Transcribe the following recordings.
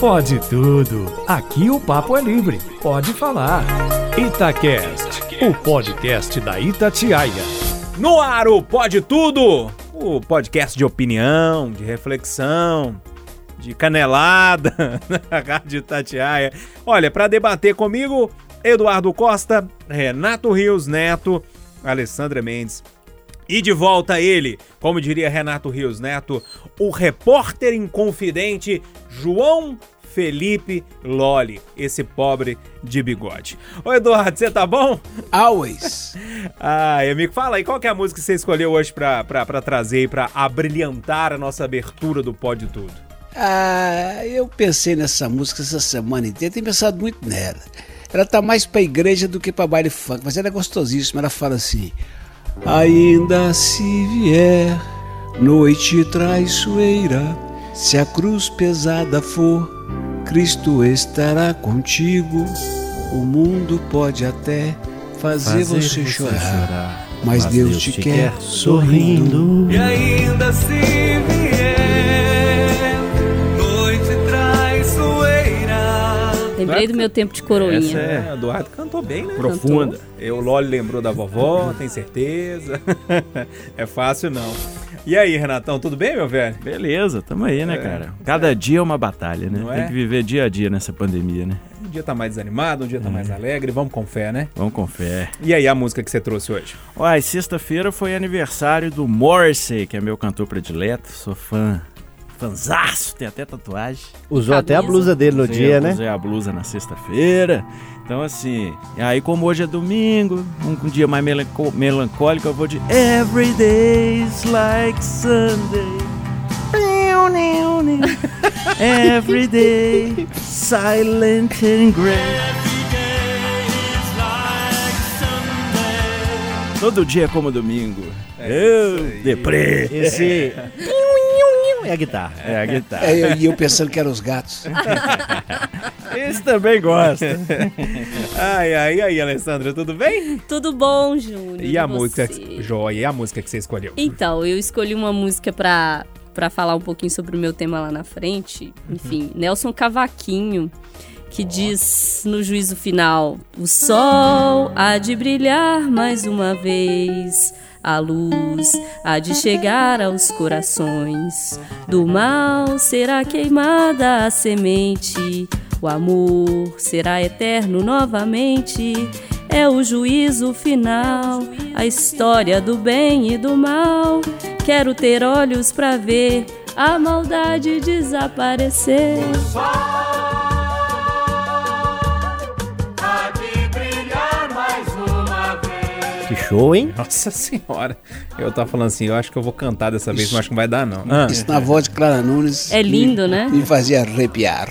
Pode tudo. Aqui o papo é livre. Pode falar. Itacast, o podcast da Itatiaia. No ar o Pode Tudo, o podcast de opinião, de reflexão, de canelada na Rádio Itatiaia. Olha, para debater comigo, Eduardo Costa, Renato Rios Neto, Alessandra Mendes e de volta ele, como diria Renato Rios Neto, o repórter inconfidente João Felipe Loli, esse pobre de bigode. Ô Eduardo, você tá bom? Always. Ai, amigo, fala aí, qual que é a música que você escolheu hoje pra, pra, pra trazer e pra abrilhantar a nossa abertura do Pode Tudo? Ah, eu pensei nessa música essa semana inteira, tenho pensado muito nela. Ela tá mais pra igreja do que pra baile funk, mas ela é gostosíssima, ela fala assim... Ainda se vier noite traiçoeira, se a cruz pesada for, Cristo estará contigo. O mundo pode até fazer, fazer você, chorar, chorar, mas, mas Deus, Deus, te, quer, quer sorrindo. E ainda se vier Lembrei do meu tempo de coroinha. Essa é, Eduardo cantou bem, né? Profunda. Cantou. Eu, o Loli lembrou da vovó, tem certeza. é fácil não. E aí, Renatão, tudo bem, meu velho? Beleza, tamo aí, né, é, cara? Cada é. dia é uma batalha, né? Não tem é? que viver dia a dia nessa pandemia, né? Um dia tá mais desanimado, um dia tá mais alegre. Vamos com fé, né? Vamos com fé. E aí, a música que você trouxe hoje? Uai, sexta-feira foi aniversário do Morrissey, que é meu cantor predileto. Sou fã fanzaço, tem até tatuagem. Usou até a blusa dele no usei, dia, né? Usei a blusa na sexta-feira. Então, assim, aí como hoje é domingo, um, um dia mais melanco, melancólico, eu vou de Every day's like Sunday. Every day, silent and grey. Todo dia é como domingo. É eu, deprê. Esse. É a guitarra. É a guitarra. É, eu- E eu pensando que eram os gatos. Esse também gosta. Ai, ai, aí, Alessandra, tudo bem? Tudo bom, Júnior? E a você? música, joia, e a música que você escolheu? Então, eu escolhi uma música pra, pra falar um pouquinho sobre o meu tema lá na frente. Enfim, Nelson Cavaquinho, que diz no juízo final: O sol há de brilhar mais uma vez. A luz há de chegar aos corações. Do mal será queimada a semente. O amor será eterno novamente. É o juízo final, a história do bem e do mal. Quero ter olhos pra ver a maldade desaparecer. Show, hein? Nossa senhora. Eu tava falando assim, eu acho que eu vou cantar dessa vez, mas acho que não vai dar, não. Ah. Isso na voz de Clara Nunes. É lindo, me, né? Me fazia arrepiar.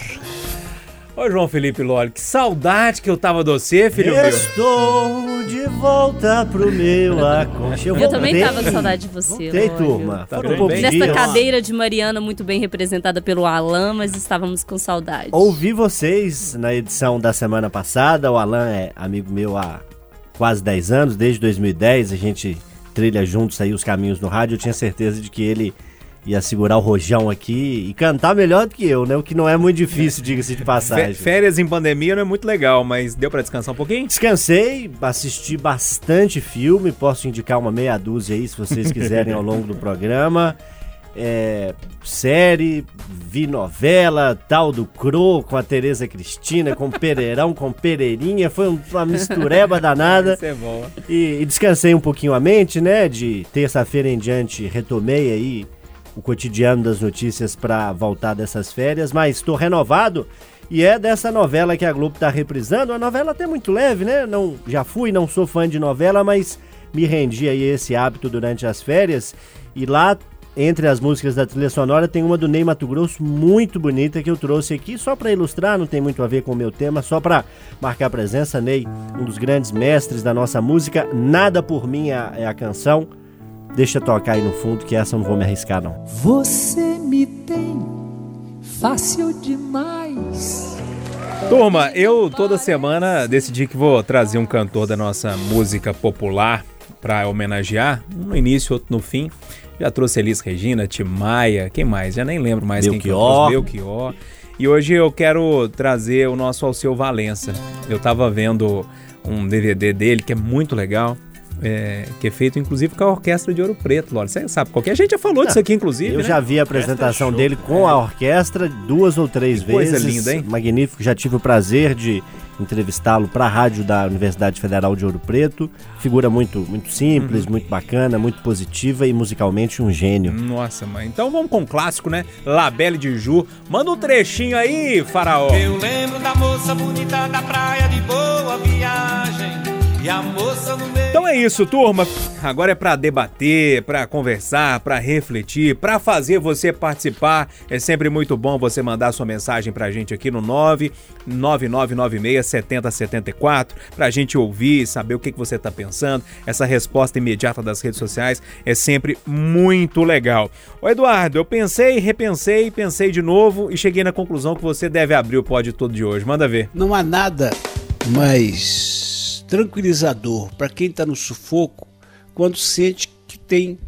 Ô, João Felipe Loli, que saudade que eu tava de você, filho meu. Estou de volta pro meu aconchego. Eu também Voltei. tava com saudade de você. Voltei, Lólio. turma. Tá bem. Nesta cadeira de Mariana, muito bem representada pelo Alan, mas estávamos com saudade. Ouvi vocês na edição da semana passada. O Alan é amigo meu há quase 10 anos, desde 2010. A gente trilha juntos aí os caminhos no rádio. Eu tinha certeza de que ele ia segurar o rojão aqui e cantar melhor do que eu, né? O que não é muito difícil, diga-se de passagem. Férias em pandemia não é muito legal, mas deu pra descansar um pouquinho? Descansei, assisti bastante filme, posso indicar uma meia dúzia aí se vocês quiserem ao longo do programa. É, série, vi novela, tal do Cro com a Tereza Cristina, com Pereirão, com Pereirinha, foi um- uma mistureba danada. Isso é bom. E, e descansei um pouquinho a mente, né? De terça-feira em diante retomei aí o cotidiano das notícias para voltar dessas férias, mas estou renovado e é dessa novela que a Globo está reprisando. Uma novela até muito leve, né? Não, já fui, não sou fã de novela, mas me rendi aí esse hábito durante as férias e lá entre as músicas da trilha sonora tem uma do Ney Mato Grosso muito bonita que eu trouxe aqui só para ilustrar, não tem muito a ver com o meu tema, só para marcar presença. Ney, um dos grandes mestres da nossa música, Nada por mim é a- é a canção. Deixa tocar aí no fundo que essa eu não vou me arriscar não. Você me tem fácil demais. Turma, eu toda semana decidi que vou trazer um cantor da nossa música popular para homenagear, um no início, outro no fim. Já trouxe Elis Regina, Tim Maia, quem mais? Já nem lembro mais quem que Belchior. Belchior. E hoje eu quero trazer o nosso Alceu Valença. Eu tava vendo um DVD dele que é muito legal. É, que é feito inclusive com a Orquestra de Ouro Preto, Lore. Você sabe, qualquer gente já falou disso aqui, inclusive. Eu né? já vi a apresentação dele com a orquestra duas ou três Que coisa vezes. linda, hein? Magnífico. Já tive o prazer de entrevistá-lo para a rádio da Universidade Federal de Ouro Preto. Figura muito, muito simples, Uhum. muito bacana, muito positiva e musicalmente um gênio. Nossa, mãe. Então vamos com um clássico, né? Labelle de Ju. Manda um trechinho aí, faraó. Eu lembro da moça bonita da praia de boa viagem. E a moça no meio. Então é isso, turma. Agora é pra debater, pra conversar, pra refletir, pra fazer você participar. É sempre muito bom você mandar sua mensagem pra gente aqui no 99996 7074, pra gente ouvir, saber o que, que você tá pensando. Essa resposta imediata das redes sociais é sempre muito legal. Ô Eduardo, eu pensei, repensei, pensei de novo e cheguei na conclusão que você deve abrir o pódio todo de hoje. Manda ver. Não há nada mais tranquilizador para quem está no sufoco quando sente que tem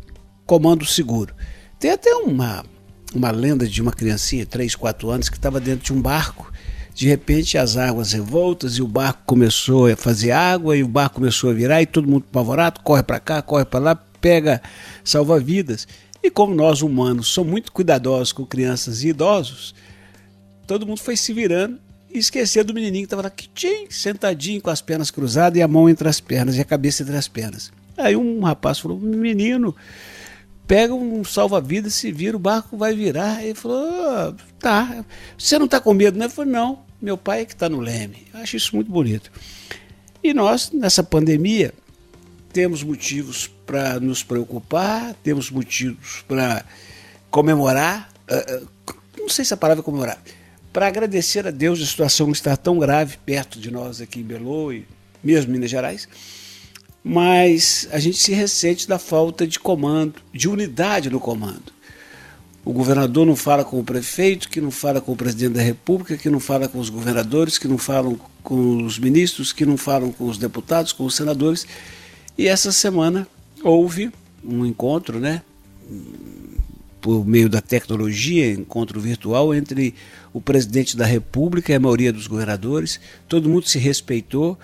comando seguro. Tem até uma, uma lenda de uma criancinha, 3, 4 anos, que estava dentro de um barco. De repente as águas revoltas e o barco começou a fazer água e o barco começou a virar e todo mundo apavorado, corre para cá, corre para lá, pega salva-vidas. E como nós humanos somos muito cuidadosos com crianças e idosos, todo mundo foi se virando e esqueceu do menininho que estava lá quietinho, sentadinho com as pernas cruzadas e a mão entre as pernas e a cabeça entre as pernas. Aí um rapaz falou: Menino, pega um salva-vidas, se vira, o barco vai virar. Ele falou: "Ah, Tá, você não está com medo, né? Eu falei: Não, meu pai é que está no leme. Eu acho isso muito bonito. E nós, nessa pandemia, temos motivos para nos preocupar, temos motivos para comemorar. ah, ah, não sei se a palavra é comemorar. Para agradecer a Deus a situação estar tão grave perto de nós aqui em Belo e mesmo Minas Gerais. Mas a gente se ressente da falta de comando, de unidade no comando. O governador não fala com o prefeito, que não fala com o presidente da República, que não fala com os governadores, que não falam com os ministros, que não falam com os deputados, com os senadores. E essa semana houve um encontro, né, por meio da tecnologia, encontro virtual entre o presidente da República e a maioria dos governadores. Todo mundo se respeitou.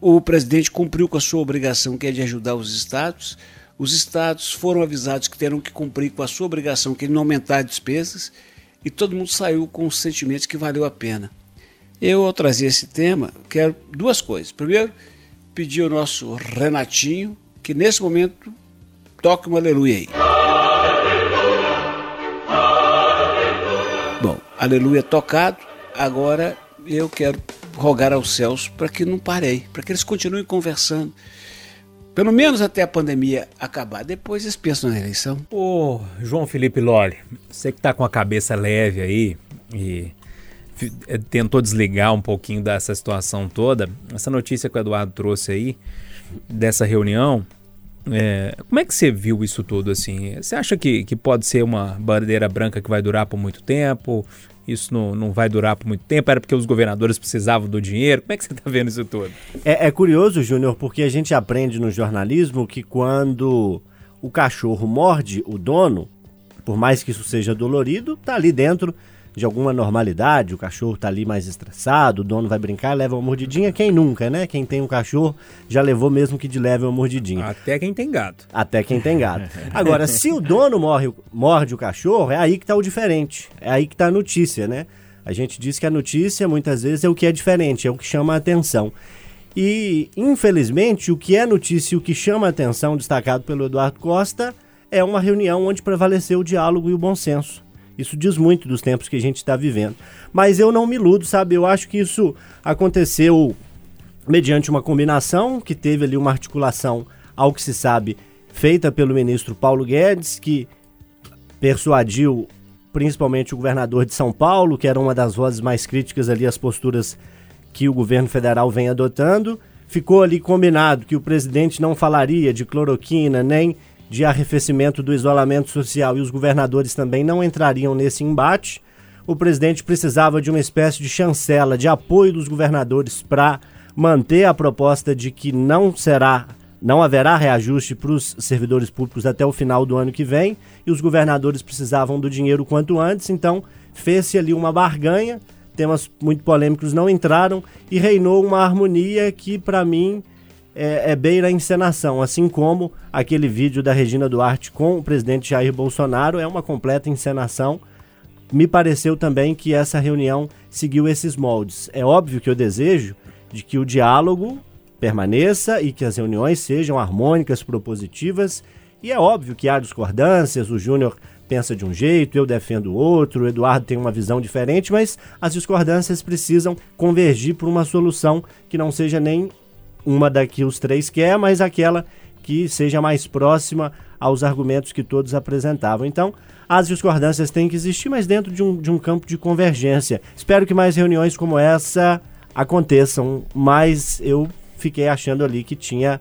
O presidente cumpriu com a sua obrigação, que é de ajudar os estados. Os estados foram avisados que terão que cumprir com a sua obrigação, que é não aumentar despesas. E todo mundo saiu com os sentimentos que valeu a pena. Eu, ao trazer esse tema, quero duas coisas. Primeiro, pedir ao nosso Renatinho que nesse momento toque um aleluia aí. Aleluia tocado, agora eu quero rogar aos céus para que não parei, para que eles continuem conversando. Pelo menos até a pandemia acabar. Depois eles pensam na eleição. Ô, João Felipe Loli, você que tá com a cabeça leve aí e eh, tentou desligar um pouquinho dessa situação toda, essa notícia que o Eduardo trouxe aí, dessa reunião, é, como é que você viu isso tudo assim? Você acha que, que pode ser uma bandeira branca que vai durar por muito tempo? Isso não, não vai durar por muito tempo? Era porque os governadores precisavam do dinheiro? Como é que você tá vendo isso tudo? É, é curioso, Júnior, porque a gente aprende no jornalismo que quando o cachorro morde o dono, por mais que isso seja dolorido, tá ali dentro de alguma normalidade, o cachorro tá ali mais estressado, o dono vai brincar, leva uma mordidinha, quem nunca, né? Quem tem um cachorro já levou mesmo que de leve uma mordidinha. Até quem tem gato. Até quem tem gato. Agora, se o dono morre, morde o cachorro, é aí que tá o diferente. É aí que tá a notícia, né? A gente diz que a notícia muitas vezes é o que é diferente, é o que chama a atenção. E, infelizmente, o que é notícia e o que chama a atenção, destacado pelo Eduardo Costa, é uma reunião onde prevaleceu o diálogo e o bom senso. Isso diz muito dos tempos que a gente está vivendo. Mas eu não me iludo, sabe? Eu acho que isso aconteceu mediante uma combinação que teve ali uma articulação, ao que se sabe, feita pelo ministro Paulo Guedes, que persuadiu principalmente o governador de São Paulo, que era uma das vozes mais críticas ali às posturas que o governo federal vem adotando. Ficou ali combinado que o presidente não falaria de cloroquina nem de arrefecimento do isolamento social e os governadores também não entrariam nesse embate. O presidente precisava de uma espécie de chancela de apoio dos governadores para manter a proposta de que não será, não haverá reajuste para os servidores públicos até o final do ano que vem, e os governadores precisavam do dinheiro quanto antes, então fez-se ali uma barganha, temas muito polêmicos não entraram e reinou uma harmonia que, para mim, é, é beira a encenação, assim como aquele vídeo da Regina Duarte com o presidente Jair Bolsonaro é uma completa encenação. Me pareceu também que essa reunião seguiu esses moldes. É óbvio que eu desejo de que o diálogo permaneça e que as reuniões sejam harmônicas, propositivas. E é óbvio que há discordâncias, o Júnior pensa de um jeito, eu defendo outro, o Eduardo tem uma visão diferente, mas as discordâncias precisam convergir para uma solução que não seja nem uma da que os três quer, mas aquela que seja mais próxima aos argumentos que todos apresentavam. Então, as discordâncias têm que existir, mas dentro de um, de um campo de convergência. Espero que mais reuniões como essa aconteçam, mas eu fiquei achando ali que tinha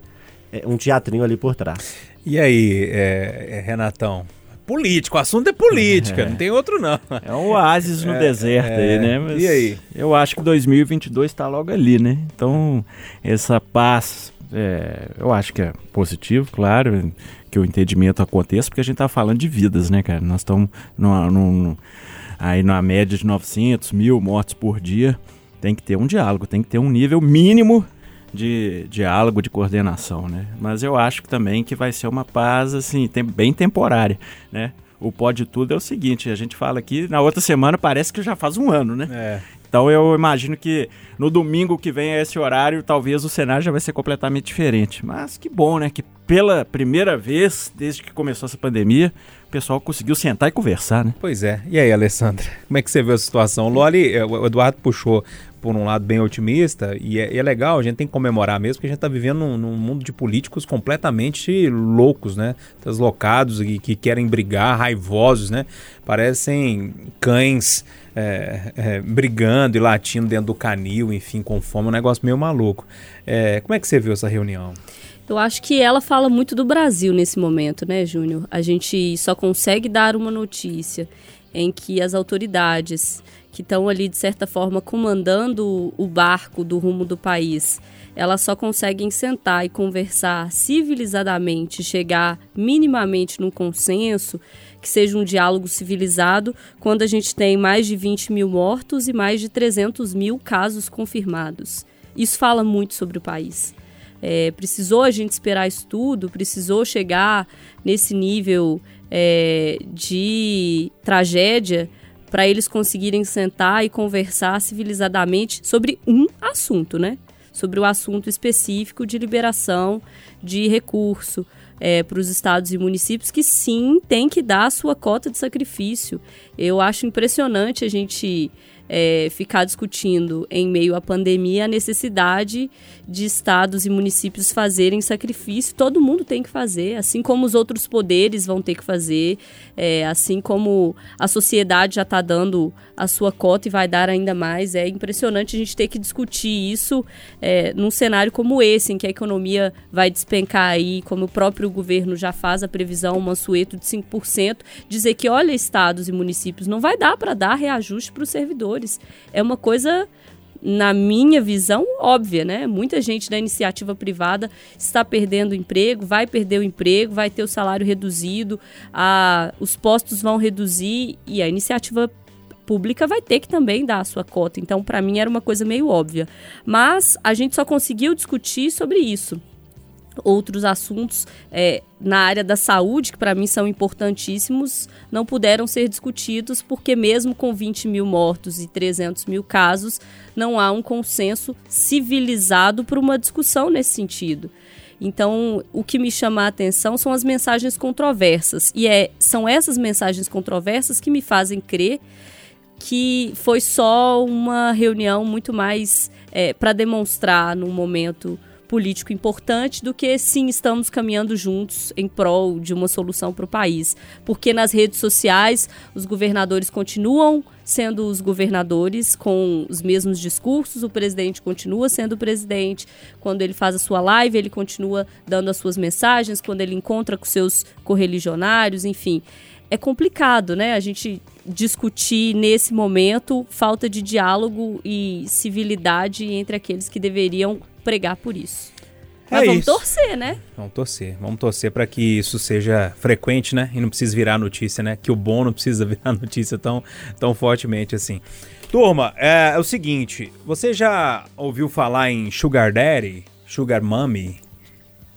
é, um teatrinho ali por trás. E aí, é, é, Renatão? Político, o assunto é política, é. não tem outro não. É um oásis no é, deserto aí, né? Mas e aí? Eu acho que 2022 está logo ali, né? Então, essa paz, é, eu acho que é positivo, claro, que o entendimento aconteça, porque a gente está falando de vidas, né, cara? Nós estamos aí na média de 900 mil mortes por dia. Tem que ter um diálogo, tem que ter um nível mínimo de diálogo, de coordenação, né? Mas eu acho também que vai ser uma paz, assim, tem, bem temporária, né? O pode tudo é o seguinte, a gente fala aqui, na outra semana parece que já faz um ano, né? É. Então eu imagino que no domingo que vem a esse horário, talvez o cenário já vai ser completamente diferente. Mas que bom, né? Que pela primeira vez, desde que começou essa pandemia, o pessoal conseguiu sentar e conversar, né? Pois é. E aí, Alessandra, como é que você vê a situação? Loli, o Eduardo puxou por um lado, bem otimista, e é, é, legal, a gente tem que comemorar mesmo, porque a gente está vivendo num, num, mundo de políticos completamente loucos, né? Deslocados e que querem brigar, raivosos, né? Parecem cães é, é, brigando e latindo dentro do canil, enfim, com fome, um negócio meio maluco. É, como é que você viu essa reunião? Eu acho que ela fala muito do Brasil nesse momento, né, Júnior? A gente só consegue dar uma notícia em que as autoridades que estão ali, de certa forma, comandando o barco do rumo do país, elas só conseguem sentar e conversar civilizadamente, chegar minimamente num consenso, que seja um diálogo civilizado, quando a gente tem mais de 20 mil mortos e mais de 300 mil casos confirmados. Isso fala muito sobre o país. É, precisou a gente esperar isso tudo, precisou chegar nesse nível é, de tragédia para eles conseguirem sentar e conversar civilizadamente sobre um assunto, né? Sobre o assunto específico de liberação de recurso é, para os estados e municípios que sim tem que dar a sua cota de sacrifício. Eu acho impressionante a gente é, ficar discutindo em meio à pandemia a necessidade de estados e municípios fazerem sacrifício. Todo mundo tem que fazer, assim como os outros poderes vão ter que fazer, é, assim como a sociedade já está dando a sua cota e vai dar ainda mais. É impressionante a gente ter que discutir isso é, num cenário como esse, em que a economia vai despencar aí, como o próprio governo já faz a previsão, um mansueto de 5%, dizer que, olha, estados e municípios, não vai dar para dar reajuste para os servidores é uma coisa na minha visão, óbvia, né? Muita gente da iniciativa privada está perdendo o emprego, vai perder o emprego, vai ter o salário reduzido, a, os postos vão reduzir e a iniciativa pública vai ter que também dar a sua cota. Então, para mim, era uma coisa meio óbvia. Mas a gente só conseguiu discutir sobre isso outros assuntos é, na área da saúde, que para mim são importantíssimos, não puderam ser discutidos, porque mesmo com 20 mil mortos e 300 mil casos, não há um consenso civilizado para uma discussão nesse sentido. Então, o que me chama a atenção são as mensagens controversas. E é, são essas mensagens controversas que me fazem crer que foi só uma reunião muito mais é, para demonstrar num momento político importante do que sim estamos caminhando juntos em prol de uma solução para o país. Porque nas redes sociais os governadores continuam sendo os governadores com os mesmos discursos, o presidente continua sendo o presidente. Quando ele faz a sua live, ele continua dando as suas mensagens, quando ele encontra com seus correligionários, enfim. É complicado, né? A gente discutir nesse momento falta de diálogo e civilidade entre aqueles que deveriam pregar por isso. Mas É vamos isso. torcer, né? Vamos torcer, vamos torcer para que isso seja frequente, né? E não precise virar notícia, né? Que o bom não precisa virar notícia tão, tão fortemente assim. Turma, é, é o seguinte: você já ouviu falar em Sugar Daddy, Sugar Mommy?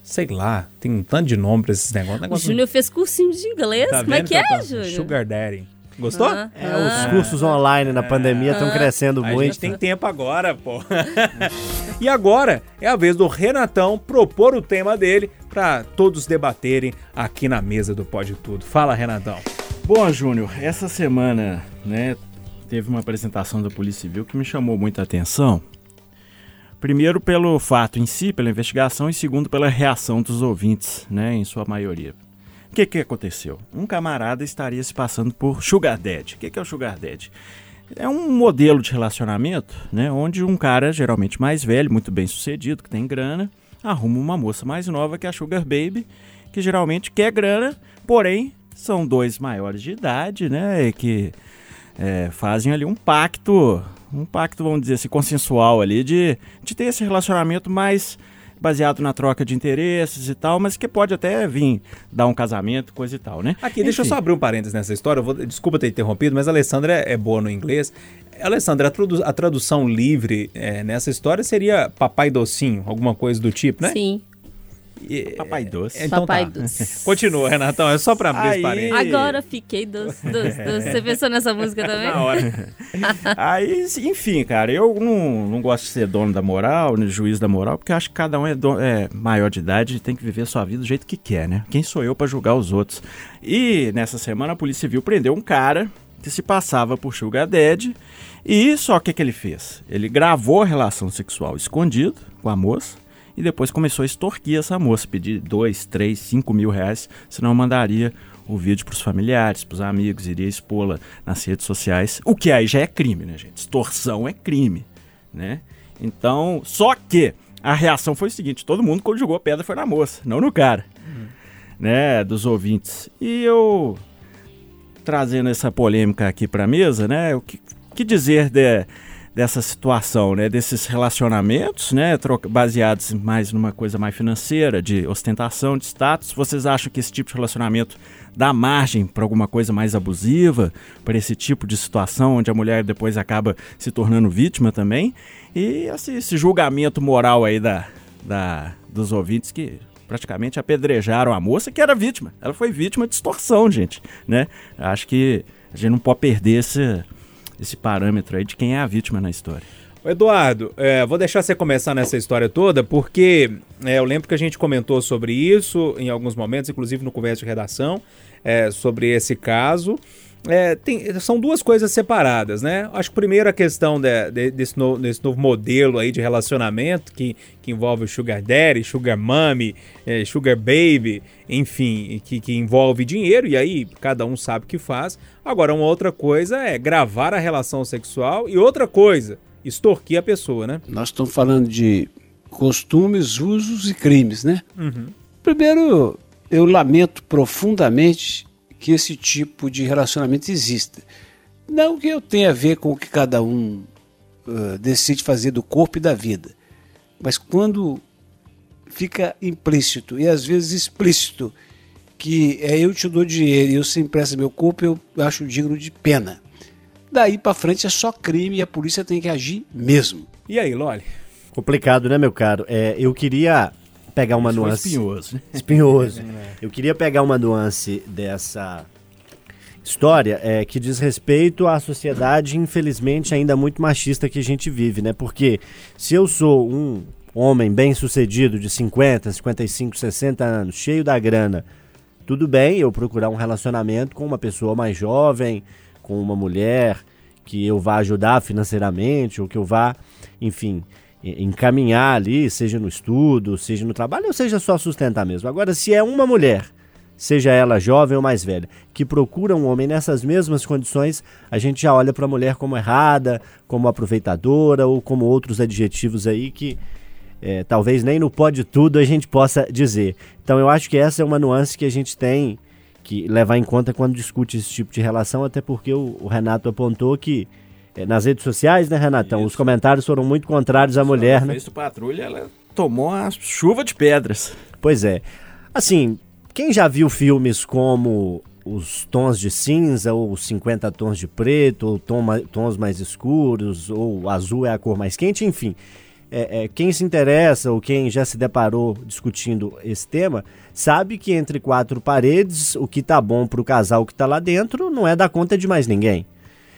Sei lá, tem um tanto de nome pra esses negócios. O Negócio- Júnior fez cursinho de inglês. Tá Como é que é, Tatá? Júnior? Sugar Daddy. Gostou? Ah, É, ah. os cursos online na pandemia estão crescendo A muito. gente tem tempo agora, pô. e agora é a vez do Renatão propor o tema dele para todos debaterem aqui na mesa do Pode Tudo. Fala, Renatão. Bom, Júnior, essa semana, né, teve uma apresentação da Polícia Civil que me chamou muita atenção. Primeiro pelo fato em si, pela investigação, e segundo pela reação dos ouvintes, né, em sua maioria. O que que aconteceu? Um camarada estaria se passando por Sugar Daddy. O que que é o Sugar Daddy? É um modelo de relacionamento, né, onde um cara geralmente mais velho, muito bem sucedido, que tem grana, arruma uma moça mais nova que é a Sugar Baby, que geralmente quer grana, porém são dois maiores de idade, né, que é, fazem ali um pacto, um pacto, vamos dizer assim, consensual ali, de, de ter esse relacionamento mais baseado na troca de interesses e tal, mas que pode até vir dar um casamento, coisa e tal, né? Aqui, deixa eu Enfim. só abrir um parênteses nessa história. Eu vou- desculpa ter interrompido, mas a Alessandra é, é boa no inglês. Alessandra, a, tradu- a tradução livre é, nessa história seria papai docinho, alguma coisa do tipo, né? Sim. E- Papai doce. Então Papai tá. doce. Continua, Renatão, é só pra abrir Aí- parênteses. Agora fiquei doce, doce, doce. Você pensou nessa música também? Na hora. Aí, enfim, cara, eu não, não gosto de ser dono da moral, juiz da moral, porque eu acho que cada um é, do- é maior de idade e tem que viver a sua vida do jeito que quer, né? Quem sou eu pra julgar os outros? E nessa semana a Polícia Civil prendeu um cara que se passava por Sugar Daddy e só que o que ele fez? Ele gravou a relação sexual escondido com a moça e depois começou a extorquir essa moça, pedir dois, três, cinco mil reais, senão mandaria o vídeo pros familiares, pros amigos, iria expô-la nas redes sociais, o que aí já é crime, né, gente? Extorsão é crime, né? Então, só que a reação foi o seguinte, todo mundo quando jogou pedra foi na moça, não no cara, né, dos ouvintes. E eu trazendo essa polêmica aqui para a mesa, né? O que, que dizer de- dessa situação, né? Desses relacionamentos, né? baseados mais numa coisa mais financeira, de ostentação, de status. Vocês acham que esse tipo de relacionamento dá margem para alguma coisa mais abusiva, para esse tipo de situação onde a mulher depois acaba se tornando vítima também? E esse, esse julgamento moral aí da, da, dos ouvintes que praticamente apedrejaram a moça que era vítima. Ela foi vítima de extorsão, gente, né? Acho que a gente não pode perder esse, esse parâmetro aí de quem é a vítima na história. Eduardo, é, vou deixar você começar nessa história toda, porque é, eu lembro que a gente comentou sobre isso em alguns momentos, inclusive no conversa de redação, é, sobre esse caso. É, tem- são duas coisas separadas, né? Acho que primeiro a questão de- de- desse, no- desse novo modelo aí de relacionamento que, que envolve o Sugar Daddy, Sugar Mommy, é, Sugar Baby, enfim, que, que envolve dinheiro, e aí cada um sabe o que faz. Agora, uma outra coisa é gravar a relação sexual e outra coisa, extorquir a pessoa, né? Nós estamos falando de costumes, usos e crimes, né? Primeiro, eu lamento profundamente que esse tipo de relacionamento exista. Não que eu tenha a ver com o que cada um ah, decide fazer do corpo e da vida, mas quando fica implícito e às vezes explícito que é eu te dou dinheiro e você empresta meu corpo, eu acho digno de pena. Daí para frente é só crime e a polícia tem que agir mesmo. E aí, Loli? Complicado, né, meu caro? É, eu queria pegar uma Isso nuance. espinhoso, né? Espinhoso. Eu queria pegar uma nuance dessa história é, que diz respeito à sociedade, infelizmente, ainda muito machista que a gente vive, né? Porque se eu sou um homem bem sucedido de 50, 55, 60 anos, cheio da grana, tudo bem eu procurar um relacionamento com uma pessoa mais jovem, com uma mulher que eu vá ajudar financeiramente, ou que eu vá, enfim, encaminhar ali, seja no estudo, seja no trabalho, ou seja só sustentar mesmo. Agora, se é uma mulher, seja ela jovem ou mais velha, que procura um homem nessas mesmas condições, a gente já olha para a mulher como errada, como aproveitadora ou como outros adjetivos aí que é, talvez nem no pode tudo a gente possa dizer. Então eu acho que essa é uma nuance que a gente tem que levar em conta quando discute esse tipo de relação, até porque o, o Renato apontou que nas redes sociais, né, Renatão, os comentários foram muito contrários à mulher, Ela né? fez do patrulha, ela tomou uma chuva de pedras. Pois é. Assim, quem já viu filmes como os tons de cinza, ou 50 tons de preto, ou tom tons mais escuros, ou azul é a cor mais quente, enfim. É, é, quem se interessa ou quem já se deparou discutindo esse tema, sabe que entre quatro paredes, o que tá bom pro casal que tá lá dentro não é da conta de mais ninguém.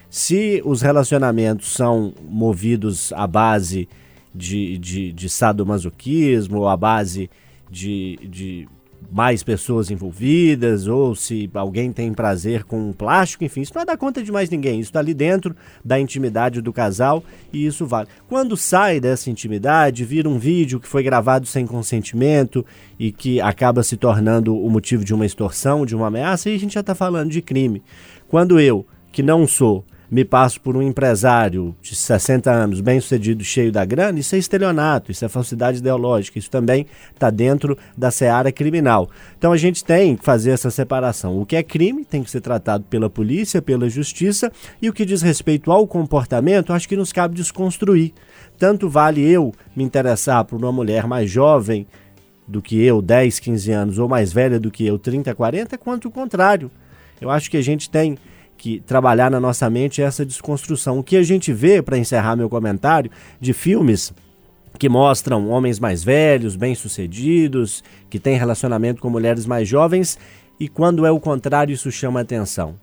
Se os relacionamentos são movidos à base de, de, de sadomasoquismo, ou à base de, de mais pessoas envolvidas, ou se alguém tem prazer com um plástico, enfim, isso não é conta de mais ninguém. Isso está ali dentro da intimidade do casal e isso vale. Quando sai dessa intimidade, vira um vídeo que foi gravado sem consentimento e que acaba se tornando o motivo de uma extorsão, de uma ameaça, aí a gente já está falando de crime. Quando eu, que não sou, me passo por um empresário de 60 anos, bem sucedido, cheio da grana, isso é estelionato, isso é falsidade ideológica, isso também está dentro da seara criminal. Então a gente tem que fazer essa separação. O que é crime tem que ser tratado pela polícia, pela justiça, e o que diz respeito ao comportamento, acho que nos cabe desconstruir. Tanto vale eu me interessar por uma mulher mais jovem do que eu, 10, 15 anos, ou mais velha do que eu, 30, 40, quanto o contrário. Eu acho que a gente tem que trabalhar na nossa mente essa desconstrução. O que a gente vê, para encerrar meu comentário, de filmes que mostram homens mais velhos, bem-sucedidos, que têm relacionamento com mulheres mais jovens, e quando é o contrário, isso chama atenção.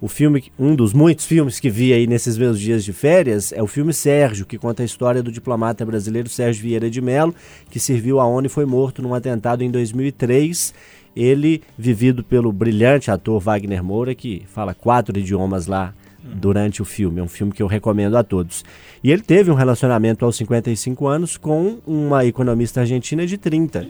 O filme, um dos muitos filmes que vi aí nesses meus dias de férias é o filme Sérgio, que conta a história do diplomata brasileiro Sérgio Vieira de Mello, que serviu à ONU e foi morto num atentado em 2003. Ele, vivido pelo brilhante ator Wagner Moura, que fala quatro idiomas lá durante o filme. É um filme que eu recomendo a todos. E ele teve um relacionamento aos 55 anos com uma economista argentina de 30.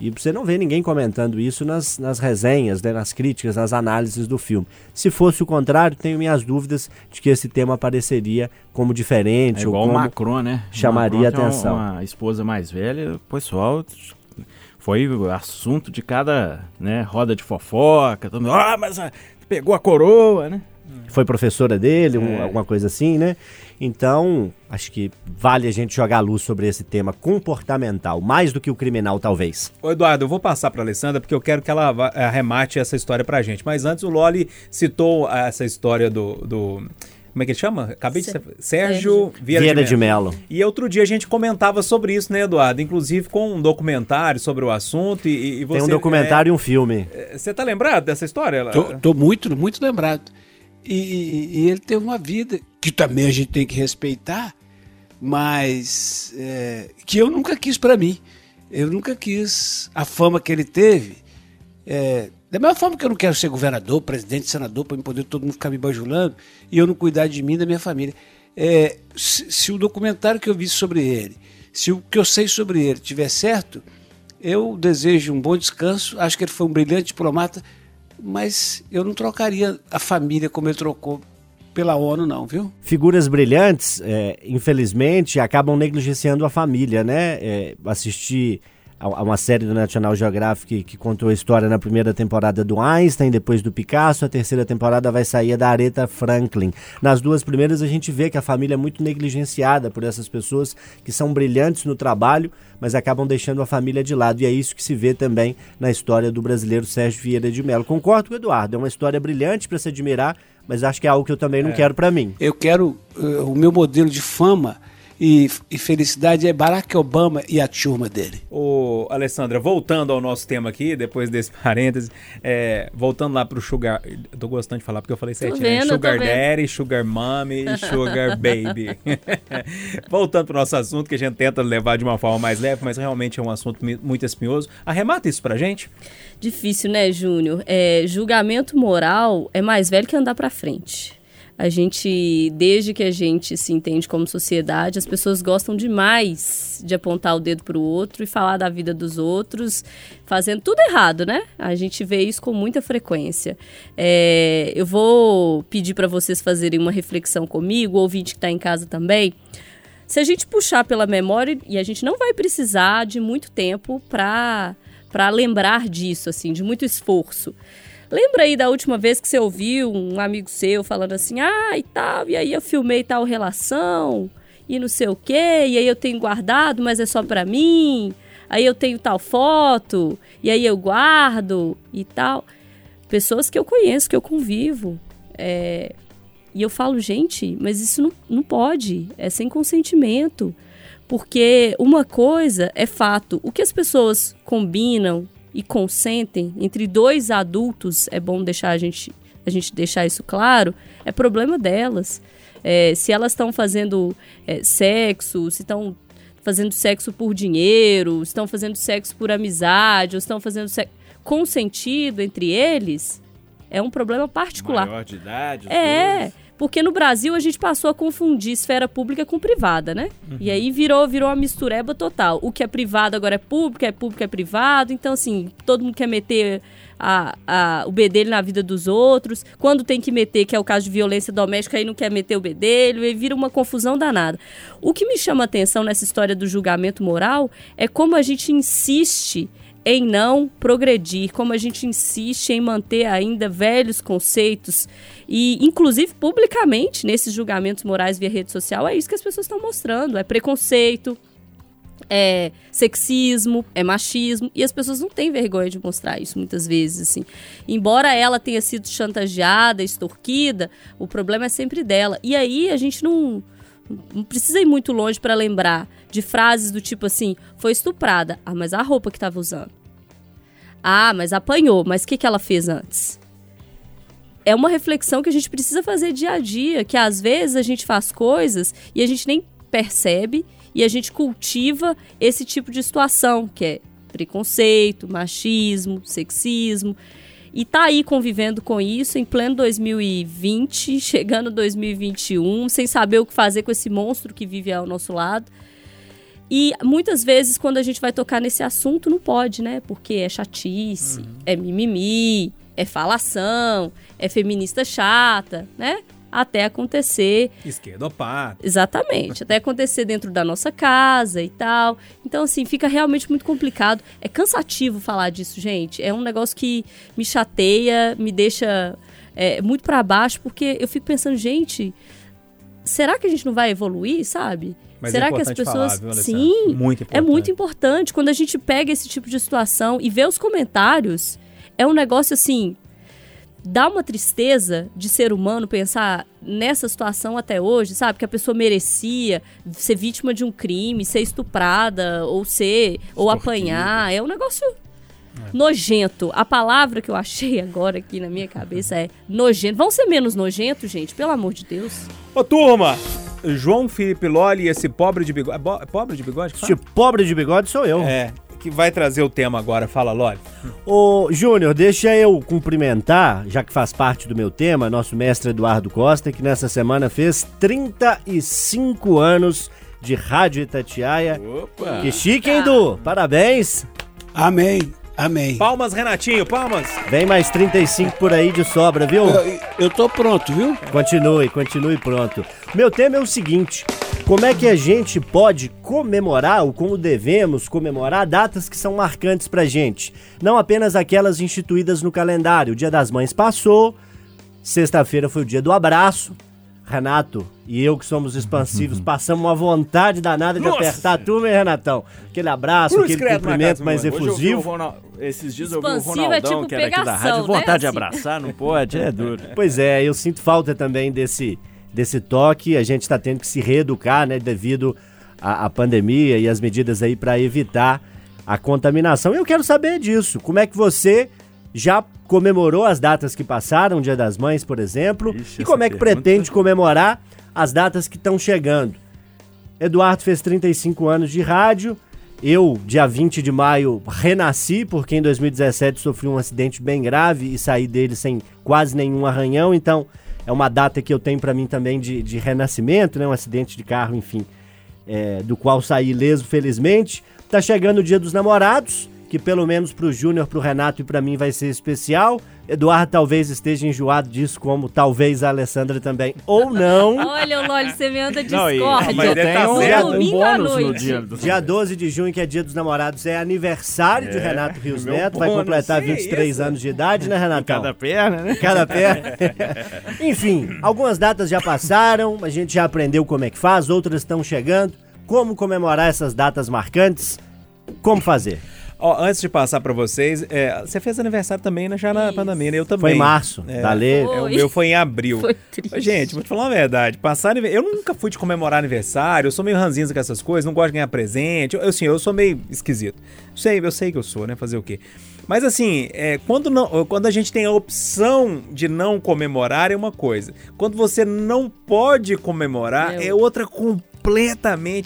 E você não vê ninguém comentando isso nas, nas resenhas, né, nas críticas, nas análises do filme. Se fosse o contrário, tenho minhas dúvidas de que esse tema apareceria como diferente É ou igual o como Macron, né? O chamaria Macron atenção. Uma, uma esposa mais velha, o pessoal foi o assunto de cada né, roda de fofoca. Todo mundo, ah, mas ah, pegou a coroa, né? foi professora dele, um- É. alguma coisa assim, né? Então, acho que vale a gente jogar luz sobre esse tema comportamental, mais do que o criminal, talvez. Ô Eduardo, eu vou passar pra Alessandra porque eu quero que ela arremate essa história pra gente. Mas antes o Loli citou essa história do. do- como é que ele chama? Acabei de ser. Sérgio Vieira, Vieira de de Mello. E outro dia a gente comentava sobre isso, né, Eduardo? Inclusive com um documentário sobre o assunto. E, e você, Tem um documentário e um filme. é, Você tá lembrado dessa história? Tô, tô muito, muito lembrado. E, e- e ele teve uma vida que também a gente tem que respeitar, mas é, que eu nunca quis para mim. Eu nunca quis a fama que ele teve. É, da mesma forma que eu não quero ser governador, presidente, senador, para poder todo mundo ficar me bajulando e eu não cuidar de mim e da minha família. É, se, se o documentário que eu vi sobre ele, se o que eu sei sobre ele tiver certo, eu desejo um bom descanso. Acho que ele foi um brilhante diplomata, mas eu não trocaria a família como ele trocou pela ONU, não, viu? Figuras brilhantes, é, infelizmente, acabam negligenciando a família, né? É, assisti a, uma série do National Geographic que, que contou a história na primeira temporada do Einstein, depois do Picasso, a terceira temporada vai sair da Aretha Franklin. Nas duas primeiras a gente vê que a família é muito negligenciada por essas pessoas que são brilhantes no trabalho, mas acabam deixando a família de lado. E é isso que se vê também na história do brasileiro Sérgio Vieira de Mello. Concordo com o Eduardo, é uma história brilhante para se admirar, mas acho que é algo que eu também não quero para mim. Eu quero. eh, o meu modelo de fama e, e felicidade é Barack Obama e a turma dele. Ô, Alessandra, voltando ao nosso tema aqui, depois desse parêntese, é, voltando lá pro Sugar. eu Tô gostando de falar porque eu falei certinho. né? vendo, tô Sugar. Daddy, Sugar Mommy e Sugar Baby. voltando pro nosso assunto, que a gente tenta levar de uma forma mais leve, mas realmente é um assunto muito espinhoso. Arremata isso pra gente. Difícil, né, Júnior? É, julgamento moral é mais velho que andar pra frente. A gente, desde que a gente se entende como sociedade, as pessoas gostam demais de apontar o dedo pro outro e falar da vida dos outros, fazendo tudo errado, né? A gente vê isso com muita frequência. É, eu vou pedir para vocês fazerem uma reflexão comigo, o ouvinte que está em casa também. Se a gente puxar pela memória, e a gente não vai precisar de muito tempo para para lembrar disso, assim, de muito esforço. Lembra aí da última vez que você ouviu um amigo seu falando assim, ah, e tal, e aí eu filmei tal relação, e não sei o quê, e aí eu tenho guardado, mas é só pra mim. Aí eu tenho tal foto, e aí eu guardo e tal. Pessoas que eu conheço, que eu convivo. É, e eu falo, gente, mas isso não, não pode, é sem consentimento. Porque uma coisa é fato, o que as pessoas combinam e consentem entre dois adultos, é bom deixar a gente, a gente deixar isso claro, é problema delas. É, se elas estão fazendo é, sexo, se estão fazendo sexo por dinheiro, se estão fazendo sexo por amizade, ou estão fazendo sexo consentido entre eles, é um problema particular. Maior de idade. É, dois. Porque no Brasil a gente passou a confundir esfera pública com privada, né? E aí virou, virou uma mistureba total. O que é privado agora é público, é público é privado. Então, assim, todo mundo quer meter a, a, o bedelho na vida dos outros. Quando tem que meter, que é o caso de violência doméstica, aí não quer meter o bedelho. E vira uma confusão danada. O que me chama atenção nessa história do julgamento moral é como a gente insiste em não progredir, como a gente insiste em manter ainda velhos conceitos e, inclusive, publicamente, nesses julgamentos morais via rede social, é isso que as pessoas estão mostrando. É preconceito, é sexismo, é machismo, e as pessoas não têm vergonha de mostrar isso muitas vezes, assim. Embora ela tenha sido chantageada, extorquida, o problema é sempre dela. E aí a gente não, não precisa ir muito longe para lembrar de frases do tipo assim: foi estuprada, ah, mas a roupa que estava usando. Ah, mas apanhou, mas o que, que ela fez antes? É uma reflexão que a gente precisa fazer dia a dia, que às vezes a gente faz coisas e a gente nem percebe e a gente cultiva esse tipo de situação, que é preconceito, machismo, sexismo. E tá aí convivendo com isso em pleno 2020, chegando 2021, sem saber o que fazer com esse monstro que vive ao nosso lado. E muitas vezes, quando a gente vai tocar nesse assunto, não pode, né? Porque é chatice, é mimimi, é falação, é feminista chata, né? Até acontecer Esquerdopata. Exatamente. Até acontecer dentro da nossa casa e tal. Então, assim, fica realmente muito complicado. É cansativo falar disso, gente. É um negócio que me chateia, me deixa é, muito pra baixo, porque eu fico pensando, gente, será que a gente não vai evoluir, sabe? Mas é será que as pessoas. falar, viu? Sim, Muito é muito importante. Quando a gente pega esse tipo de situação e vê os comentários, é um negócio assim. Dá uma tristeza de ser humano pensar nessa situação até hoje, sabe? Que a pessoa merecia ser vítima de um crime, ser estuprada, ou ser, ou apanhar. É um negócio nojento. A palavra que eu achei agora aqui na minha cabeça é nojento. Vão ser menos nojentos, gente, pelo amor de Deus. Ô, turma! João Felipe Loli, esse pobre de bigode. é é Pobre de bigode? Este pobre de bigode sou eu. É, que vai trazer o tema agora. Fala, Loli. Ô, Júnior, deixa eu cumprimentar, já que faz parte do meu tema, nosso mestre Eduardo Costa, que nessa semana fez 35 anos de Rádio Itatiaia. Opa! Que chique, hein, Du? Parabéns. Amém, amém. Palmas, Renatinho, palmas. Vem mais 35 por aí de sobra, viu? Eu, eu tô pronto, viu? Continue, continue pronto. Meu tema é o seguinte: como é que a gente pode comemorar, ou como devemos comemorar, datas que são marcantes pra gente? Não apenas aquelas instituídas no calendário. O Dia das Mães passou, sexta-feira foi o dia do abraço. Renato e eu, que somos expansivos, passamos uma vontade danada de Nossa apertar a turma, hein, Renatão? Aquele abraço, Cruz aquele credo na cumprimento mais mano. Hoje eu vi o efusivo. Ronal- Esses dias eu vi o Expansivo é Ronaldão, tipo que era aqui da pegação, rádio, vontade de né, assim? abraçar, não pode, é duro. Pois é, eu sinto falta também desse, desse toque. A gente está tendo que se reeducar, né, devido à, à pandemia e as medidas aí para evitar a contaminação. Eu quero saber disso. Como é que você já comemorou as datas que passaram, Dia das Mães, por exemplo, Ixi, e como é que pergunta- pretende comemorar as datas que estão chegando? Eduardo fez 35 anos de rádio. Eu, dia 20 de maio, renasci, porque em 2017 sofri um acidente bem grave e saí dele sem quase nenhum arranhão. Então, é uma data que eu tenho pra mim também de, de renascimento, né? Um acidente de carro, enfim, é, do qual saí ileso, felizmente. Tá chegando o dia dos namorados, que pelo menos pro Júnior, pro Renato e pra mim vai ser especial. Eduardo talvez esteja enjoado disso, como talvez a Alessandra também, ou não. Olha, o Loli, você me anda discórdia. mas tá tenho certo. um, um Domingo à bônus no noite. dia do Dia 12 de junho, que é dia dos namorados, é aniversário de Renato Rios Neto. Vai completar que 23 isso? anos de idade, né, Renatão? Cada perna, né? Cada pé. Enfim, algumas datas já passaram, a gente já aprendeu como é que faz, outras estão chegando. Como comemorar essas datas marcantes? Como fazer? Ó, antes de passar pra vocês, é, você fez aniversário também né, já na Isso. pandemia, né? Eu também. Foi em março, É, da Lê. é, o meu foi em abril. Foi triste. Gente, vou te falar uma verdade. Passar Eu nunca fui de comemorar aniversário, eu sou meio ranzinza com essas coisas, não gosto de ganhar presente. Eu, assim, eu sou meio esquisito. Sei, eu sei que eu sou, né? Fazer o quê? Mas assim, é, quando, não, quando a gente tem a opção de não comemorar é uma coisa. Quando você não pode comemorar É é outra completamente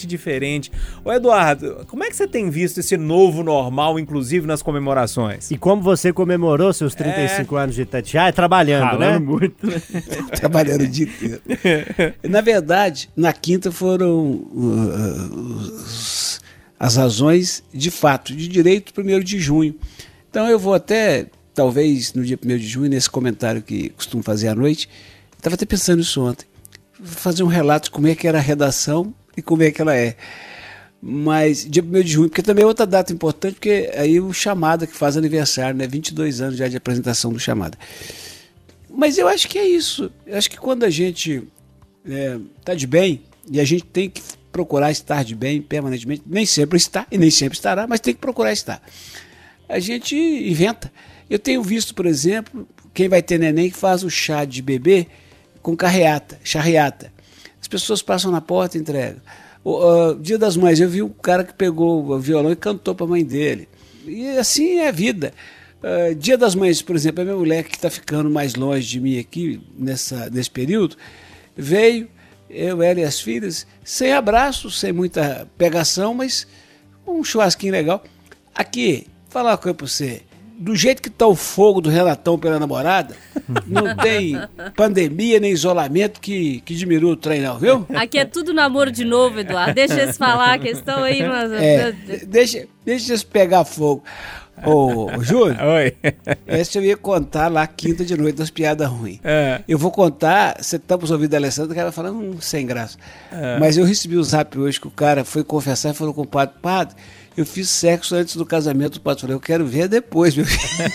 diferente. Ô Eduardo, como é que você tem visto esse novo normal, inclusive nas comemorações? E como você comemorou seus 35 anos de Itatiaia? Trabalhando, né? Falando muito, né? trabalhando o dia inteiro. Na verdade, na quinta foram uh, os- as razões de fato, de direito, primeiro de junho. Então eu vou até, talvez no dia 1 de junho, nesse comentário que costumo fazer à noite, estava até pensando nisso ontem, fazer um relato de como é que era a redação e como é que ela é. Mas dia 1 de junho, porque também é outra data importante, porque aí o Chamada que faz aniversário, né? 22 anos já de apresentação do Chamada. Mas eu acho que é isso. Eu acho que quando a gente está de bem, e a gente tem que procurar estar de bem permanentemente, nem sempre está e nem sempre estará, mas tem que procurar estar. A gente inventa. Eu tenho visto, por exemplo, quem vai ter neném que faz o chá de bebê com carreata, charreata. As pessoas passam na porta e entregam. O, ah, Dia das Mães, eu vi um cara que pegou o violão e cantou para a mãe dele. E assim é a vida. Ah, Dia das Mães, por exemplo, a minha mulher que está ficando mais longe de mim aqui nessa, nesse período, veio, eu, ela e as filhas, sem abraço, sem muita pegação, mas um churrasquinho legal. Aqui, falar uma coisa pra você. Do jeito que tá o fogo do Renatão pela namorada, não tem pandemia nem isolamento que, que diminua o trem, não, viu? Aqui é tudo namoro de novo, Eduardo. Deixa eles falar a questão aí, mas. É, deixa, deixa eles pegar fogo. Ô, ô, Júlio, Oi. essa eu ia contar lá quinta de noite das piadas ruins. É. Eu vou contar, você tampa os ouvidos da Alessandra, que ela vai falando hum, sem graça. Mas eu recebi o zap hoje que o cara foi confessar e falou com o padre, padre, eu fiz sexo antes do casamento. O padre falou, eu quero ver depois, meu filho.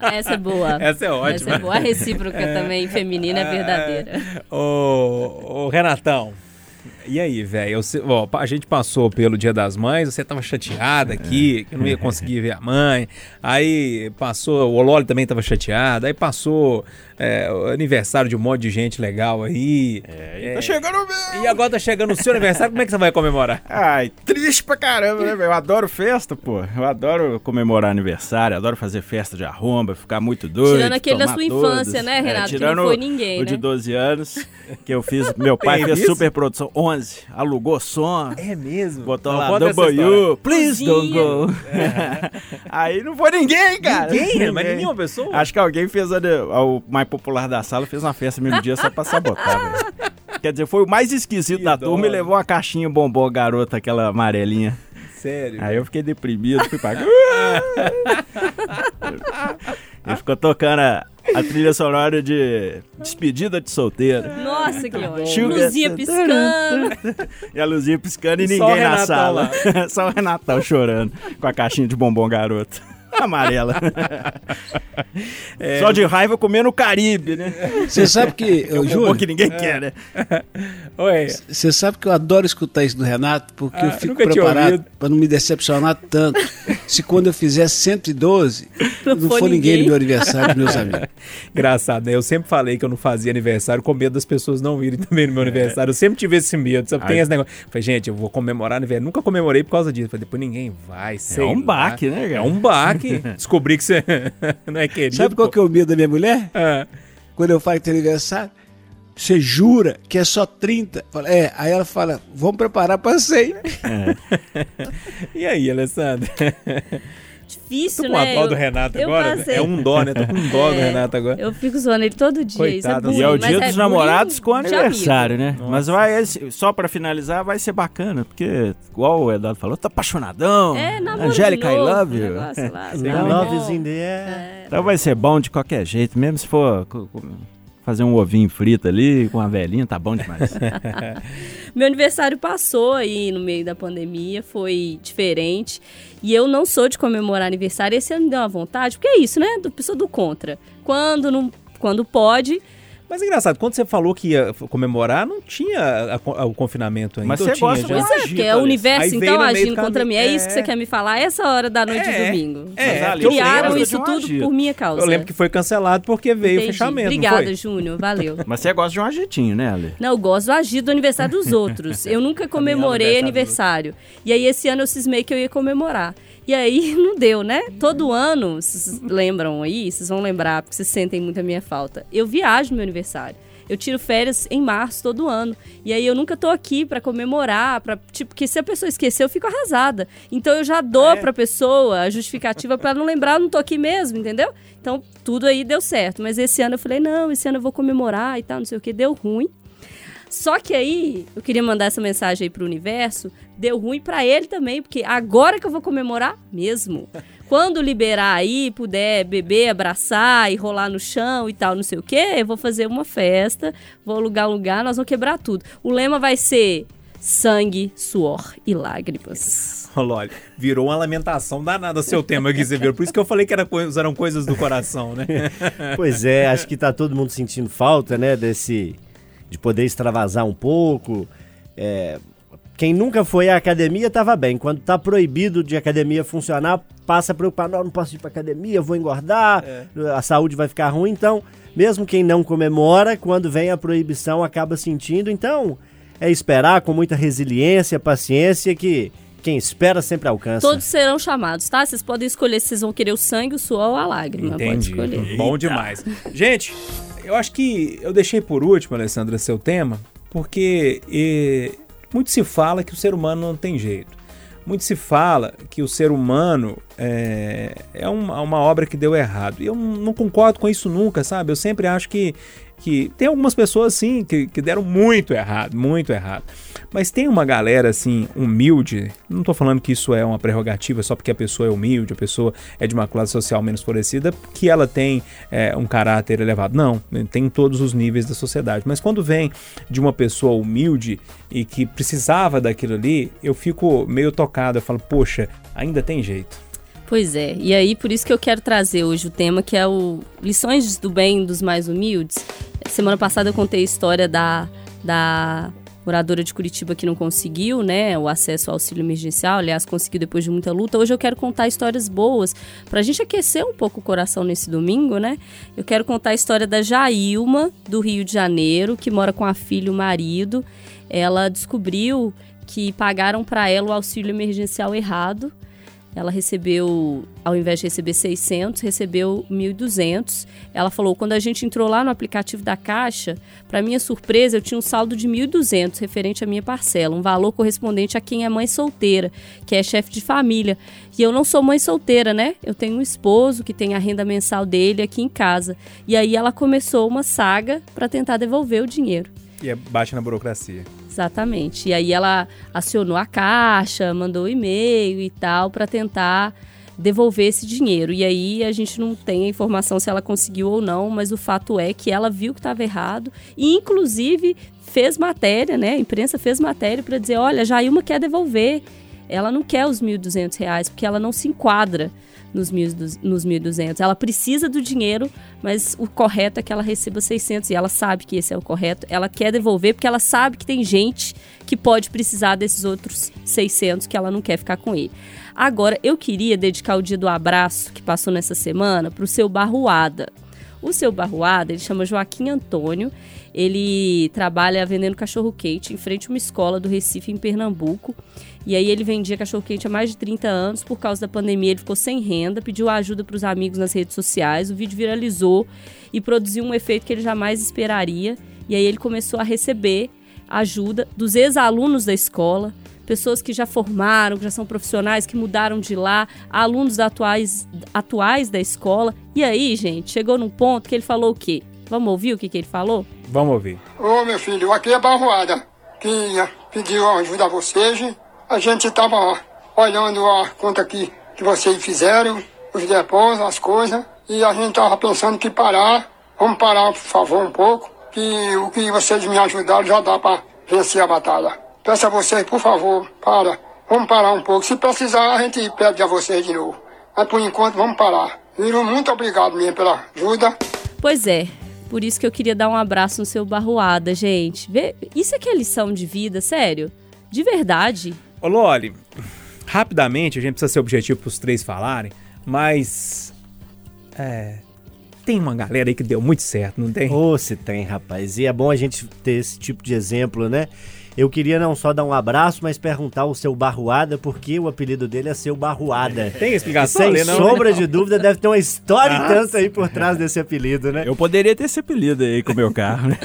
Essa é boa. Essa é ótima. Essa é boa. A recíproca também feminina é verdadeira. Ô, ô, Renatão. E aí, velho? A gente passou pelo Dia das Mães, você tava chateada aqui, que não ia conseguir ver a mãe. Aí passou, o Loli também tava chateado. Aí passou é, o aniversário de um monte de gente legal aí. É, Tá chegando o meu! E agora tá chegando o seu aniversário, como é que você vai comemorar? Ai, triste pra caramba, né, velho? Eu adoro festa, pô. Eu adoro comemorar aniversário, adoro fazer festa de arromba, ficar muito doido. Tirando aquele da sua infância, né, Renato? Que tirando não foi ninguém, o né? de 12 anos, que eu fiz. Meu pai fez super produção 11, alugou som. É mesmo? Botou Não, lá W, please don't go. Aí não foi ninguém, cara. Ninguém? Mas nenhuma pessoa? Acho que alguém fez a, o mais popular da sala, fez uma festa no mesmo dia só pra sabotar, velho. Quer dizer, foi o mais esquisito Que da dó. turma e levou uma caixinha bombom garota, aquela amarelinha. Sério? Aí eu fiquei deprimido, fui pra. Ele ficou tocando a, a trilha sonora de Despedida de Solteiro. Nossa, que ótimo. Luzinha piscando. E a luzinha piscando e o ninguém na sala. Só o Renatão chorando com a caixinha de bombom garoto. Amarela. Só de raiva comendo o Caribe, né? Você sabe que, ô, Bombom Júlio, que ninguém quer, né? Oi. você sabe que eu adoro escutar isso do Renato, porque Ah, eu fico nunca tinha preparado para não me decepcionar tanto. Se quando eu fizer 112, Não não, for ninguém no meu aniversário, meus amigos. Engraçado, né? Eu sempre falei que eu não fazia aniversário com medo das pessoas não irem também no meu aniversário. Eu sempre tive esse medo, sabe? Tem Aí- esse negócio. Falei, gente, eu vou comemorar aniversário. Nunca comemorei por causa disso. Falei, depois ninguém vai, sei um lá. baque, né, cara? É um baque. Descobri que você não é querido. Sabe qual que é o medo da minha mulher? Ah, Quando eu falo que tem aniversário, você jura que é só 30? Fala, é, aí ela fala, vamos preparar para 100. E aí, Alessandro? Difícil, Tô com né? dó Eu- do Renato eu agora. passei- É um dó, né? Tô com um dó do É, Renato agora. Eu fico zoando ele todo dia. Coitado, isso E é é o dia dos é namorados com amigo. aniversário, né? Nossa. Mas vai, só pra finalizar, vai ser bacana, porque, igual o Eduardo falou, tá apaixonadão. É, namoro Angélica, I love you. lá, tá love is in the air. Então vai ser bom de qualquer jeito, mesmo se for fazer um ovinho frito ali com a velhinha, tá bom demais. Meu aniversário passou aí no meio da pandemia, foi diferente. E eu não sou de comemorar aniversário. Esse ano me deu uma vontade, porque é isso, né? Do pessoa do contra. Quando não, quando pode, Mas é engraçado, quando você falou que ia comemorar, não tinha a a- o confinamento ainda. Mas Ou você tinha gosta já? muito. Pois é, agito, porque é o universo então agindo do contra mim. É isso que É. você quer me falar essa hora da noite É. de domingo. É, Mas, Ali, eu Criaram isso de tudo agito. por minha causa. Eu lembro que foi cancelado porque veio Entendi. o fechamento. não Obrigada, foi? Júnior. Valeu. Mas você gosta de um agitinho, né, Ale? Não, eu gosto do agir do aniversário dos outros. Eu nunca comemorei aniversário. E aí esse ano eu cismei que eu ia comemorar. E aí não deu, né? Todo ano, vocês lembram aí, vocês vão lembrar, porque vocês sentem muito a minha falta. Eu viajo no meu aniversário. Eu tiro férias em março todo ano. E aí eu nunca tô aqui pra comemorar, para tipo, porque se a pessoa esquecer, eu fico arrasada. Então eu já dou pra pessoa a justificativa pra não lembrar, eu não tô aqui mesmo, entendeu? Então tudo aí deu certo. Mas esse ano eu falei, não, esse ano eu vou comemorar e tal, não sei o que, deu ruim. Só que aí, eu queria mandar essa mensagem aí pro universo, deu ruim pra ele também, porque agora que eu vou comemorar mesmo. Quando liberar aí, puder beber, abraçar e rolar no chão e tal, não sei o quê, eu vou fazer uma festa, vou alugar um lugar, nós vamos quebrar tudo. O lema vai ser sangue, suor e lágrimas. Olha, olha, virou uma lamentação danada seu tema aqui, você viu? Por isso que eu falei que era eram coisas do coração, né? Pois é, acho que tá todo mundo sentindo falta, né, desse de poder extravasar um pouco. É, quem nunca foi à academia tava bem. Quando tá proibido de academia funcionar, passa a preocupar, não, não posso ir pra academia, vou engordar, a saúde vai ficar ruim. Então, mesmo quem não comemora, quando vem a proibição, acaba sentindo. Então, é esperar com muita resiliência, paciência, que quem espera sempre alcança. Todos serão chamados, tá? Vocês podem escolher se vocês vão querer o sangue, o suor ou a lágrima. Pode Entendi. escolher. Bom demais. Gente, eu acho que eu deixei por último, Alessandra, seu tema, porque eh, muito se fala que o ser humano não tem jeito. Muito se fala que o ser humano é, é uma, uma obra que deu errado. E eu não concordo com isso nunca, sabe? Eu sempre acho que, que tem algumas pessoas, sim, que, que deram muito errado, muito errado. Mas tem uma galera, assim, humilde. Não tô falando que isso é uma prerrogativa só porque a pessoa é humilde, a pessoa é de uma classe social menos favorecida, que ela tem é, um caráter elevado. Não, tem em todos os níveis da sociedade. Mas quando vem de uma pessoa humilde e que precisava daquilo ali, eu fico meio tocado. Eu falo, poxa, ainda tem jeito. Pois é, e aí por isso que eu quero trazer hoje o tema que é o Lições do Bem dos Mais Humildes. Semana passada eu contei a história da, da moradora de Curitiba que não conseguiu, né, o acesso ao auxílio emergencial, aliás, conseguiu depois de muita luta. Hoje eu quero contar histórias boas pra gente aquecer um pouco o coração nesse domingo, né? Eu quero contar a história da Jailma, do Rio de Janeiro, que mora com a filha e o marido. Ela descobriu que pagaram para ela o auxílio emergencial errado. Ela recebeu, ao invés de receber 600, recebeu 1.200. Ela falou, quando a gente entrou lá no aplicativo da Caixa, para minha surpresa, eu tinha um saldo de 1.200 referente à minha parcela, um valor correspondente a quem é mãe solteira, que é chefe de família. E eu não sou mãe solteira, né? Eu tenho um esposo que tem a renda mensal dele aqui em casa. E aí ela começou uma saga para tentar devolver o dinheiro. E é bate na burocracia. Exatamente. E aí ela acionou a caixa, mandou e-mail e tal para tentar devolver esse dinheiro. E aí a gente não tem a informação se ela conseguiu ou não, mas o fato é que ela viu que estava errado e inclusive fez matéria, né? A imprensa fez matéria para dizer, olha, Jailma quer devolver. Ela não quer os 1.200 reais porque ela não se enquadra nos 1.200. Nos 1.200. Ela precisa do dinheiro, mas o correto é que ela receba 600 e ela sabe que esse é o correto. Ela quer devolver porque ela sabe que tem gente que pode precisar desses outros 600 que ela não quer ficar com ele. Agora, eu queria dedicar o dia do abraço que passou nessa semana para o seu Barruada. O seu Barruada, ele chama Joaquim Antônio. Ele trabalha vendendo cachorro quente em frente a uma escola do Recife, em Pernambuco. E aí ele vendia cachorro quente há mais de 30 anos. Por causa da pandemia, ele ficou sem renda, pediu ajuda para os amigos nas redes sociais. O vídeo viralizou e produziu um efeito que ele jamais esperaria. E aí ele começou a receber ajuda dos ex-alunos da escola, pessoas que já formaram, que já são profissionais, que mudaram de lá, alunos atuais, atuais da escola. E aí, gente, chegou num ponto que ele falou o quê? Vamos ouvir o que, que ele falou? Vamos ouvir. Ô meu filho, aqui é Barroada, que pediu ajuda a vocês. A gente estava olhando a conta que, que vocês fizeram, os depósitos, as coisas, e a gente estava pensando que parar, vamos parar por favor um pouco, que o que vocês me ajudaram já dá para vencer a batalha. Peço a vocês, por favor, para, vamos parar um pouco. Se precisar, a gente pede a vocês de novo. Mas por enquanto, vamos parar. Viram? Muito obrigado mesmo pela ajuda. Pois é, por isso que eu queria dar um abraço no seu Barroada, gente. Vê, isso aqui é lição de vida, sério. De verdade. Ô, Loli, rapidamente, a gente precisa ser objetivo para os três falarem, mas. É. Tem uma galera aí que deu muito certo, não tem? Ô, se tem, rapaz. E é bom a gente ter esse tipo de exemplo, né? Eu queria não só dar um abraço, mas perguntar o seu Barruada, porque o apelido dele é seu Barruada. Tem explicação? Sem não? sombra de dúvida, deve ter uma história Ah, e tanto aí por trás desse apelido, né? Eu poderia ter esse apelido aí com o meu carro, né?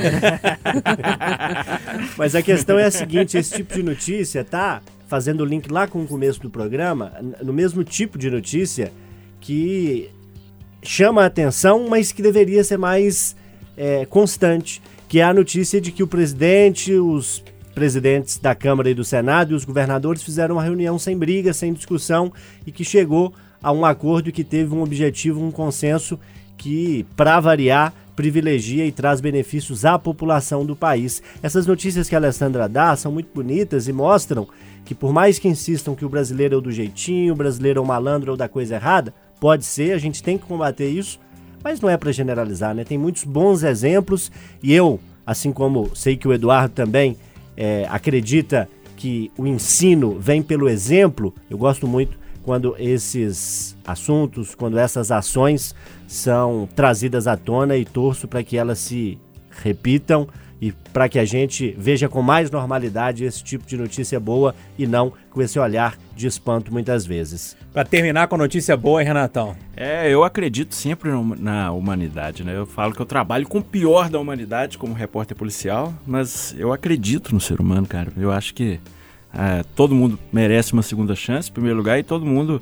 Mas a questão é a seguinte: esse tipo de notícia tá fazendo o link lá com o começo do programa, no mesmo tipo de notícia que chama a atenção, mas que deveria ser mais é, constante, que é a notícia de que o presidente, os presidentes da Câmara e do Senado e os governadores fizeram uma reunião sem briga, sem discussão e que chegou a um acordo que teve um objetivo, um consenso que, para variar, privilegia e traz benefícios à população do país. Essas notícias que a Alessandra dá são muito bonitas e mostram que, por mais que insistam que o brasileiro é o do jeitinho, o brasileiro é o malandro ou da coisa errada, pode ser, a gente tem que combater isso, mas não é para generalizar, né? Tem muitos bons exemplos e eu, assim como sei que o Eduardo também é, acredita que o ensino vem pelo exemplo, eu gosto muito quando esses assuntos, quando essas ações são trazidas à tona e torço para que elas se repitam e para que a gente veja com mais normalidade esse tipo de notícia boa e não com esse olhar de espanto muitas vezes. Pra terminar com notícia boa, hein, Renatão? É, eu acredito sempre na humanidade, né? Eu falo que eu trabalho com o pior da humanidade como repórter policial, mas eu acredito no ser humano, cara. Eu acho que é, todo mundo merece uma segunda chance, em primeiro lugar, e todo mundo.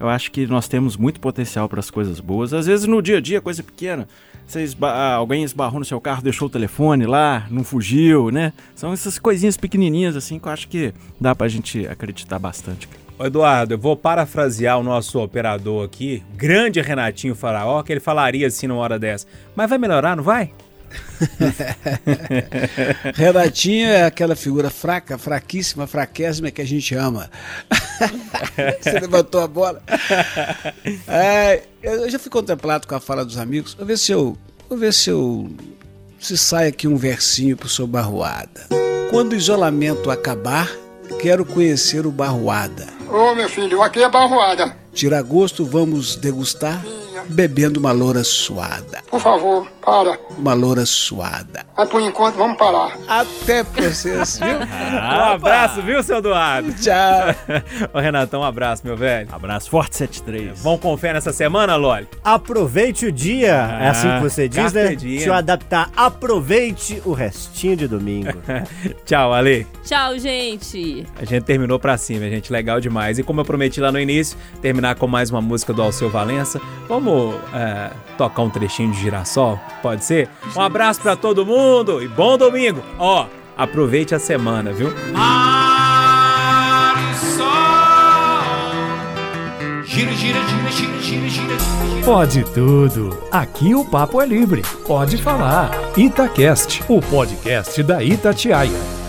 Eu acho que nós temos muito potencial para as coisas boas. Às vezes no dia a dia, coisa pequena. Você esba- ah, alguém esbarrou no seu carro, deixou o telefone lá, não fugiu, né? São essas coisinhas pequenininhas assim que eu acho que dá pra gente acreditar bastante. Eduardo, eu vou parafrasear o nosso operador aqui, grande Renatinho Faraó, que ele falaria assim numa hora dessa. Mas vai melhorar, não vai? Renatinho é aquela figura fraca, fraquíssima, fraquésima que a gente ama. Você levantou a bola. É, eu já fui contemplado com a fala dos amigos. Vou ver se eu. Vou ver se eu. Se sai aqui um versinho pro seu Barroada. Quando o isolamento acabar, quero conhecer o Barroada. Ô meu filho, aqui é Barroada. Tira gosto, vamos degustar, bebendo uma loura suada. Por favor, para. Uma loura suada. Mas por enquanto, vamos parar. Até vocês, viu? Um abraço, viu, seu Eduardo? Tchau. Ô, Renatão, um abraço, meu velho. Abraço forte 73. Vamos com fé nessa semana, Loli? Aproveite o dia, é assim que você diz, né? diem. Deixa eu adaptar. Aproveite o restinho de domingo. Tchau, Ale. Tchau, gente. A gente terminou pra cima, gente. Legal demais. E como eu prometi lá no início, terminar com mais uma música do Alceu Valença. Vamos é, tocar um trechinho de girassol? Pode ser? Um abraço pra todo mundo e bom domingo. Ó, aproveite a semana, viu? Mar e sol. Gira, gira, gira, gira, gira, gira. Pode tudo. Aqui o papo é livre. Pode falar. Itacast, o podcast da Itatiaia.